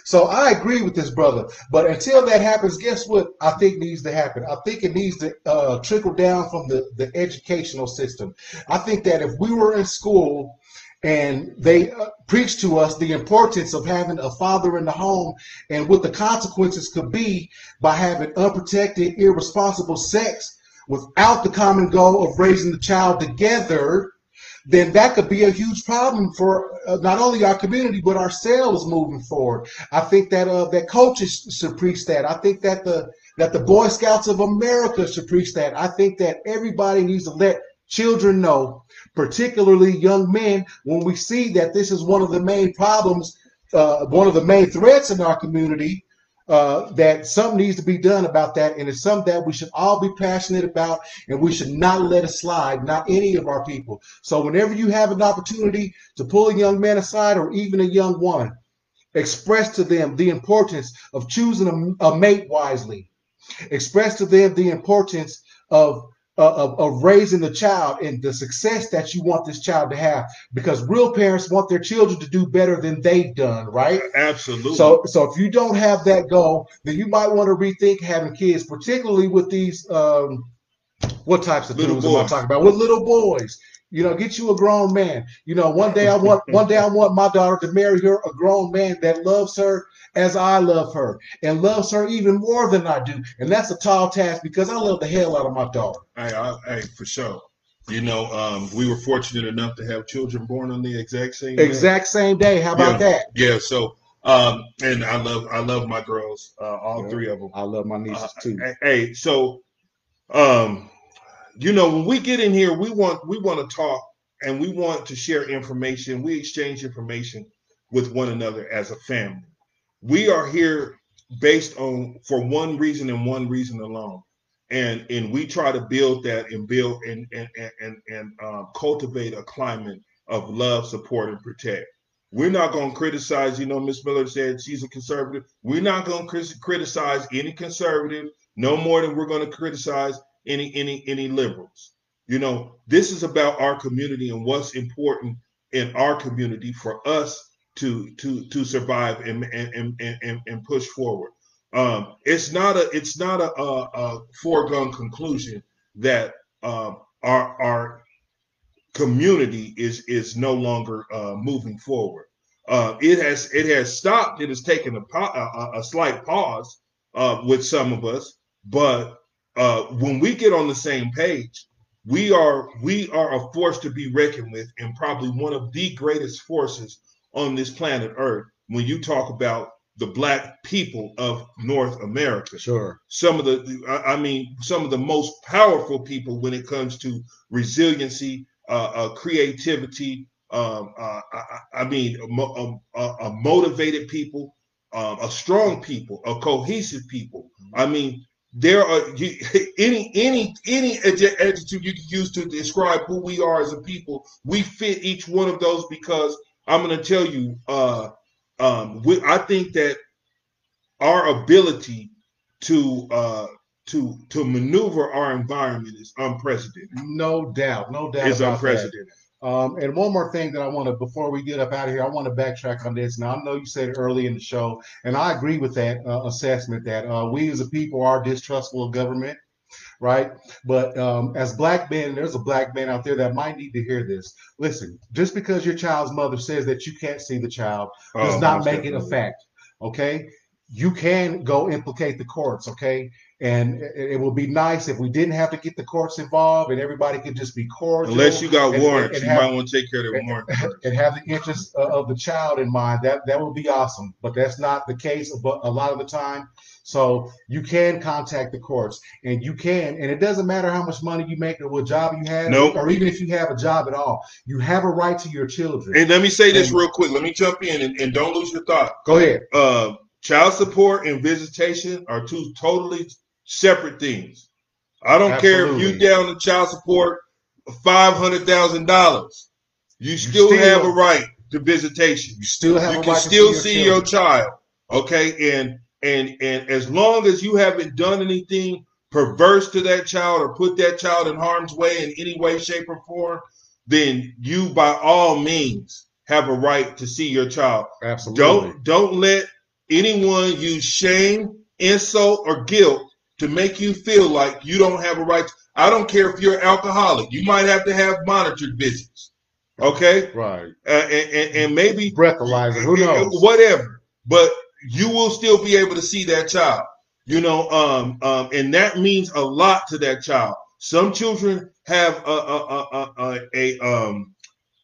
So I agree with this brother. But until that happens, guess what I think needs to happen? I think it needs to uh, trickle down from the, the educational system. I think that if we were in school and they uh, preached to us the importance of having a father in the home and what the consequences could be by having unprotected, irresponsible sex without the common goal of raising the child together then that could be a huge problem for uh, not only our community but ourselves moving forward. I think that uh, that coaches should preach that. I think that the that the Boy Scouts of America should preach that. I think that everybody needs to let children know, particularly young men, when we see that this is one of the main problems, uh, one of the main threats in our community uh, that something needs to be done about that, and it's something that we should all be passionate about, and we should not let it slide, not any of our people. So whenever you have an opportunity to pull a young man aside or even a young woman, express to them the importance of choosing a, a mate wisely. Express to them the importance of of, of raising the child and the success that you want this child to have. Because real parents want their children to do better than they've done right? Absolutely. So so if you don't have that goal then you might want to rethink having kids particularly with these um what types of little am I talking about? With little boys. You know, get you a grown man. You know, one day I want one day I want my daughter to marry her a grown man that loves her as I love her and loves her even more than I do. And that's a tall task because I love the hell out of my daughter. Hey, I, hey, for sure. You know, um, we were fortunate enough to have children born on the exact same day. exact same day. How about yeah. that? Yeah. So, um, and I love I love my girls, uh, all yeah. three of them. I love my nieces uh, too. Hey, so, um, you know, when we get in here, we want we want to talk and we want to share information. We exchange information with one another as a family we are here based on for one reason and one reason alone. And and we try to build that and build and and and and uh, cultivate a climate of love support and protect. We're not going to criticize you know miss miller said she's a conservative. We're not going to criticize any conservative no more than we're going to criticize any any any liberals. You know this is about our community and what's important in our community for us to to to survive and and and, and and push forward. Um, it's not a it's not a, a, a foregone conclusion that um, our our community is is no longer uh, moving forward. Uh, it has it has stopped. It has taken a, a, a slight pause uh, with some of us, but uh, when we get on the same page, we are we are a force to be reckoned with, and probably one of the greatest forces on this planet Earth when you talk about the black people of North America. Sure. Some of the, I mean, some of the most powerful people when it comes to resiliency, uh, uh, creativity. Um, uh, I, I, mean, a, a, a motivated people, um, a strong people, a cohesive people. I mean, there are you, any any any adjective you can use to describe who we are as a people. We fit each one of those because I'm going to tell you, uh, um, we, I think that our ability to uh, to to maneuver our environment is unprecedented. No doubt, no doubt. It's unprecedented. Um, and one more thing that I want to, before we get up out of here, I want to backtrack on this. Now, I know you said early in the show, and I agree with that uh, assessment that uh, we as a people are distrustful of government, right? But um, as black men, there's a black man out there that might need to hear this. Listen, just because your child's mother says that you can't see the child does oh, not make it a fact, okay? You can go implicate the courts, okay? And it, will be nice if we didn't have to get the courts involved and everybody could just be cordial. Unless you got warrants, and, and you have, might want to take care of the warrants and have the interest of the child in mind. That that would be awesome, but that's not the case. But a lot of the time, so you can contact the courts, and you can, and it doesn't matter how much money you make or what job you have, nope. or even if you have a job at all. You have a right to your children. And let me say this and, real quick. Let me jump in and, and don't lose your thought. Go ahead. Uh, child support and visitation are two totally separate things. I don't Absolutely. care if you down to child support five hundred thousand dollars. You still, have a right to visitation. You still have. You can still see, your, your child. Okay, and and and as long as you haven't done anything perverse to that child or put that child in harm's way in any way, shape, or form, then you by all means have a right to see your child. Absolutely. Don't don't let anyone use shame, insult, or guilt to make you feel like you don't have a right. To, I don't care if you're alcoholic. You might have to have monitored visits. Okay. Right. Uh, and, and, and, maybe breathalyzer. Who knows? Whatever. But you will still be able to see that child. You know, um, um, and that means a lot to that child. Some children have a a, a, a, a um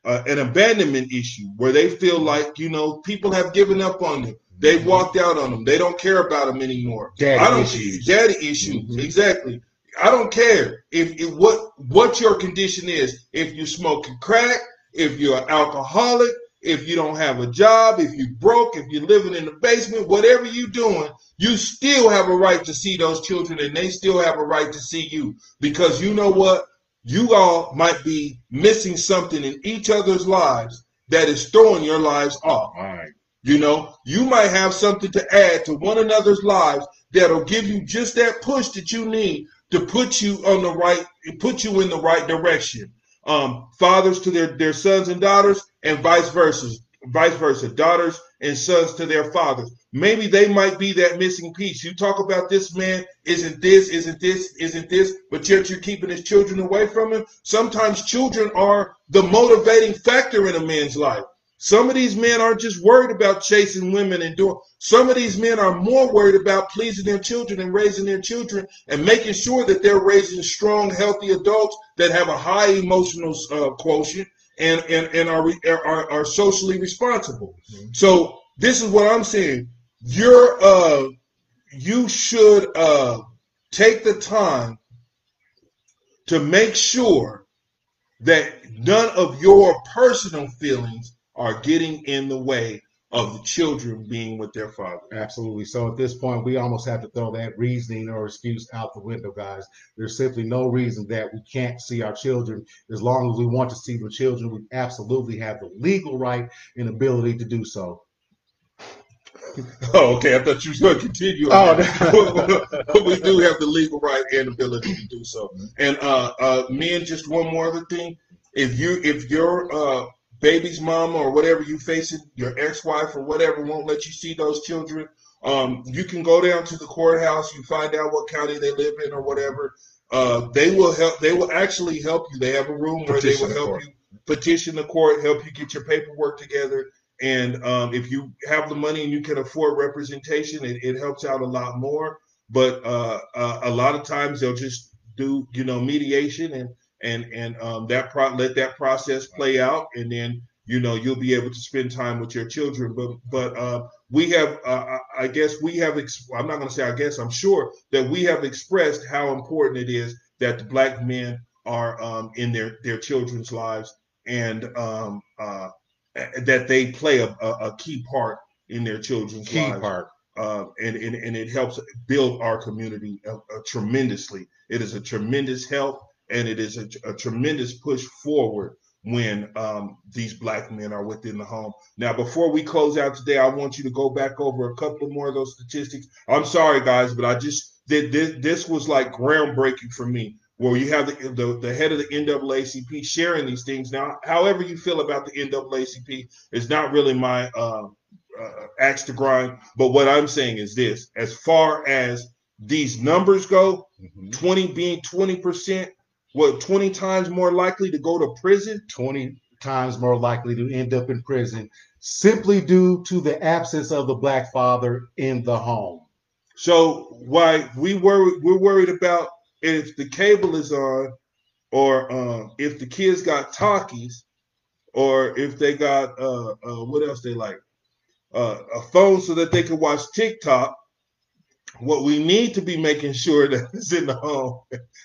uh, an abandonment issue where they feel like you know people have given up on them. They've walked out on them. They don't care about them anymore. Daddy I don't issues. Daddy issues. Mm-hmm. Exactly. I don't care if, if, what what your condition is. If you're smoking crack, if you're an alcoholic, if you don't have a job, if you broke, if you're living in the basement, whatever you're doing, you still have a right to see those children, and they still have a right to see you. Because you know what? You all might be missing something in each other's lives that is throwing your lives off. Right. You know, you might have something to add to one another's lives that'll give you just that push that you need to put you on the right, put you in the right direction. Um, fathers to their, their sons and daughters, and vice versa, vice versa, daughters and sons to their fathers. Maybe they might be that missing piece. You talk about this man isn't this, isn't this, isn't this, but yet you're keeping his children away from him. Sometimes children are the motivating factor in a man's life. Some of these men aren't just worried about chasing women and doing. Some of these men are more worried about pleasing their children and raising their children and making sure that they're raising strong, healthy adults that have a high emotional uh, quotient and and and are are, are socially responsible. Mm-hmm. So this is what I'm saying. You're uh you should uh take the time to make sure that none of your personal feelings are getting in the way of the children being with their father. Absolutely. So at this point, we almost have to throw that reasoning or excuse out the window, guys. There's simply no reason that we can't see our children. As long as we want to see the children, we absolutely have the legal right and ability to do so. Oh, okay. I thought you were going to continue. Oh, no. we do have the legal right and ability to do so. And uh, uh, men, just one more other thing. If you if your uh, baby's mama or whatever you facing, your ex-wife or whatever won't let you see those children, um, you can go down to the courthouse. You find out what county they live in or whatever. Uh, they will help. They will actually help you. They have a room where petition they will help you petition the court, help you get your paperwork together. And um, if you have the money and you can afford representation, it, it helps out a lot more. But uh, uh, a lot of times they'll just do, you know, mediation and and and um, that pro- let that process play out, and then you know you'll be able to spend time with your children. But but uh, we have, uh, I guess we have. Ex- I'm not going to say I guess. I'm sure that we have expressed how important it is that the black men are um, in their their children's lives and um, uh, that they play a, a, key part in their children's key lives. part. Uh, and, and, and it helps build our community uh, uh, tremendously. It is a tremendous help and it is a, a tremendous push forward when um, these black men are within the home. Now, before we close out today, I want you to go back over a couple more of those statistics. I'm sorry, guys, but I just did this. This was like groundbreaking for me. where you have the, the, the head of the NAACP sharing these things. Now, however you feel about the NAACP is not really my uh, uh, axe to grind. But what I'm saying is this: as far as these numbers go, mm-hmm. 20 being 20 percent, what 20 times more likely to go to prison, 20 times more likely to end up in prison simply due to the absence of the black father in the home. So why we worry we're worried about if the cable is on, or um, if the kids got talkies, or if they got uh, uh, what else they like, uh, a phone so that they can watch TikTok. What we need to be making sure that is in the home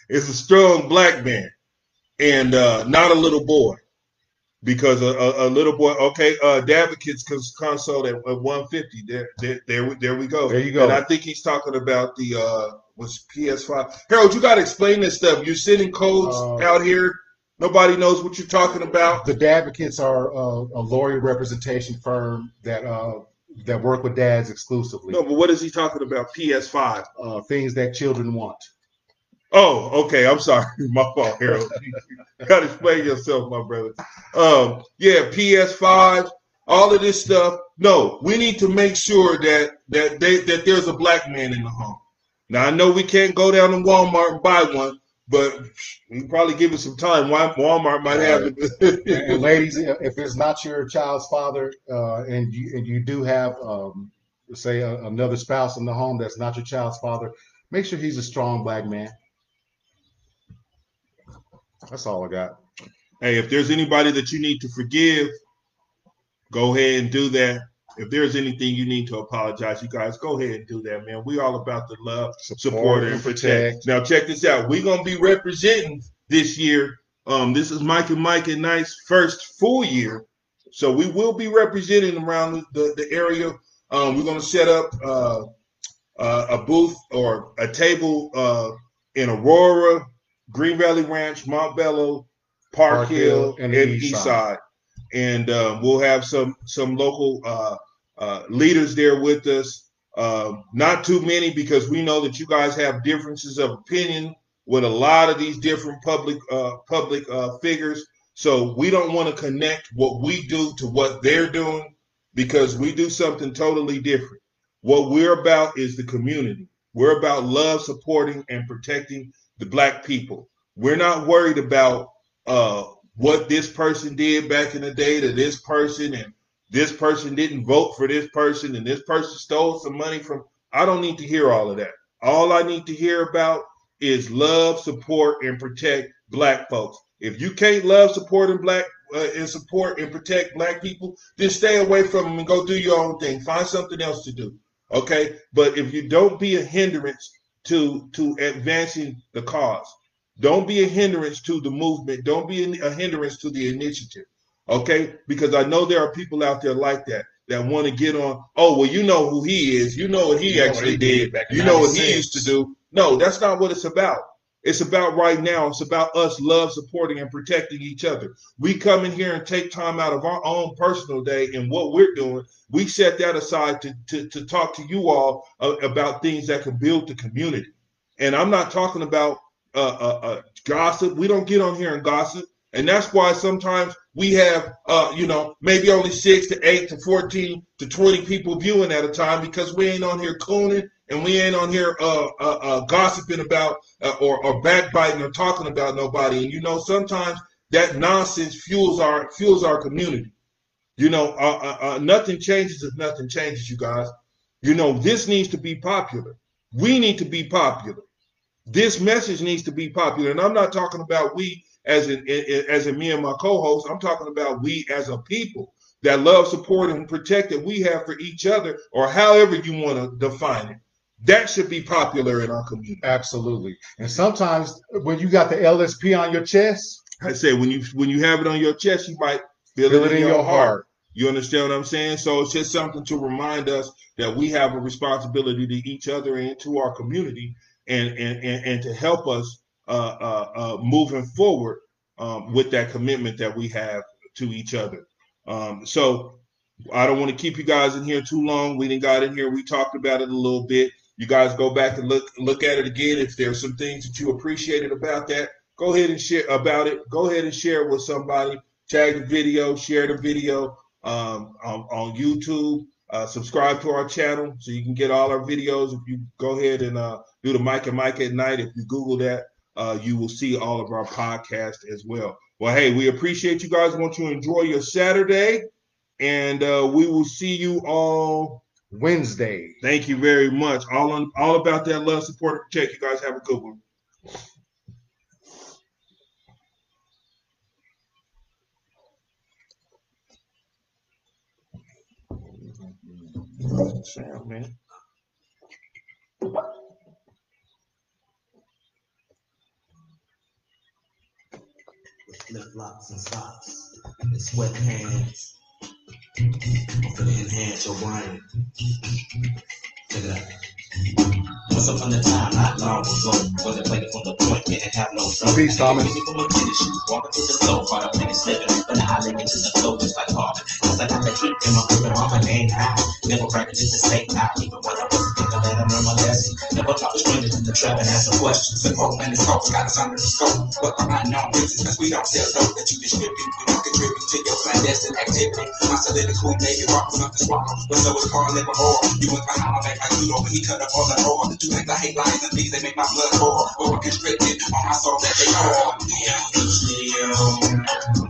is a strong black man and uh, not a little boy because a, a, a, little boy. Okay, uh, Advocates console at, at 150. There, there, there, there we go. There you go. And I think he's talking about the uh, was PS5. Harold, you got to explain this stuff. You're sending codes uh, out here. Nobody knows what you're talking about. The Advocates are uh, a lawyer representation firm that uh, that work with dads exclusively. No, but what is he talking about? PS5. Uh, things that children want. Oh, okay. I'm sorry. My fault, Harold. you gotta explain yourself, my brother. Um, yeah, PS5, all of this stuff. No, we need to make sure that that they, that there's a black man in the home. Now I know we can't go down to Walmart and buy one, but we probably give it some time. Walmart might have it. ladies, if it's not your child's father, uh, and you and you do have, um, say, a, another spouse in the home that's not your child's father, make sure he's a strong black man. That's all I got. Hey, if there's anybody that you need to forgive, go ahead and do that. If there's anything you need to apologize, you guys go ahead and do that, man. We all about the love, support, support and protect. protect. Now check this out. We're gonna be representing this year. Um, this is Mike and Mike and Nice first full year. So we will be representing around the, the, the area. Um, we're gonna set up uh, uh, a booth or a table uh, in Aurora, Green Valley Ranch, Montbello, Park, Park Hill, Hill, and, and East Side. Side. And uh, we'll have some some local uh, leaders there with us. Uh, not too many because we know that you guys have differences of opinion with a lot of these different public uh, public uh, figures. So we don't want to connect what we do to what they're doing because we do something totally different. What we're about is the community. We're about love, supporting, and protecting the black people. We're not worried about uh, what this person did back in the day to this person, and this person didn't vote for this person, and this person stole some money from. I don't need to hear all of that. All I need to hear about is love, support, and protect black folks. If you can't love, support, and black uh, and support and protect black people, then stay away from them and go do your own thing. Find something else to do. Okay. But if you don't be a hindrance to to advancing the cause. Don't be a hindrance to the movement. Don't be a hindrance to the initiative. Okay? Because I know there are people out there like that that want to get on. Oh, well, you know who he is. You know what he you actually what he did. did you know what he used to do. No, that's not what it's about. It's about right now. It's about us love, supporting, and protecting each other. We come in here and take time out of our own personal day and what we're doing. We set that aside to, to, to talk to you all uh, about things that can build the community. And I'm not talking about uh, uh, uh, gossip. We don't get on here and gossip. And that's why sometimes we have, uh, you know, maybe only six to eight to 14 to 20 people viewing at a time because we ain't on here cooning and we ain't on here uh, uh, uh, gossiping about uh, or, or backbiting or talking about nobody. And you know, sometimes that nonsense fuels our fuels our community. You know, uh, uh, uh, nothing changes if nothing changes, you guys. You know, this needs to be popular. We need to be popular. This message needs to be popular, and I'm not talking about we as in, as in me and my co-host. I'm talking about we as a people that love, support, and protect that we have for each other, or however you want to define it. That should be popular in our community. Absolutely. And sometimes when you got the LSP on your chest, I say when you when you have it on your chest, you might feel, feel it, in, in your, your heart. heart. You understand what I'm saying? So it's just something to remind us that we have a responsibility to each other and to our community, and and and, and to help us moving forward um, with that commitment that we have to each other. Um, so I don't want to keep you guys in here too long. We didn't got in here. We talked about it a little bit you guys go back and look look at it again. If there's some things that you appreciated about that, go ahead and share about it. Go ahead and share it with somebody. Tag the video, share the video um, on, on, YouTube. Uh, subscribe to our channel so you can get all our videos. If you go ahead and uh, do the Mike and Mike at night, if you Google that, uh, you will see all of our podcasts as well. Well, hey, we appreciate you guys. Want you to enjoy your Saturday, and uh, we will see you all Wednesday. Thank you very much. All on all about that love, support, and protect. You guys have a good one. Sam, man. Flip flops and socks, and sweat hands. I'm finna enhance your brain. Check it out. Once upon a time, not long ago, was a player from the point, didn't have no trouble. Peace, Thomas. From a tennis shoe, walking to the floor, caught up slipping, but now I lick into the flow just like Harvard. Cause I got the heat in my grip and my game high. Never practice the same out, even when I wasn't thinking I learned my lesson. Never talk to strangers in the trap and answer questions. The whole man is called, got us under the scope. But I'm not known business, cause we don't sell dope that you distribute. We don't contribute to your clandestine activity. My soliloquy you rock something swallow. But so it's called liver or you went behind my back like you know, he cut up all the door. two things I hate lions and things, they make my blood pour. Over constricted on my soul that they pour. Yeah.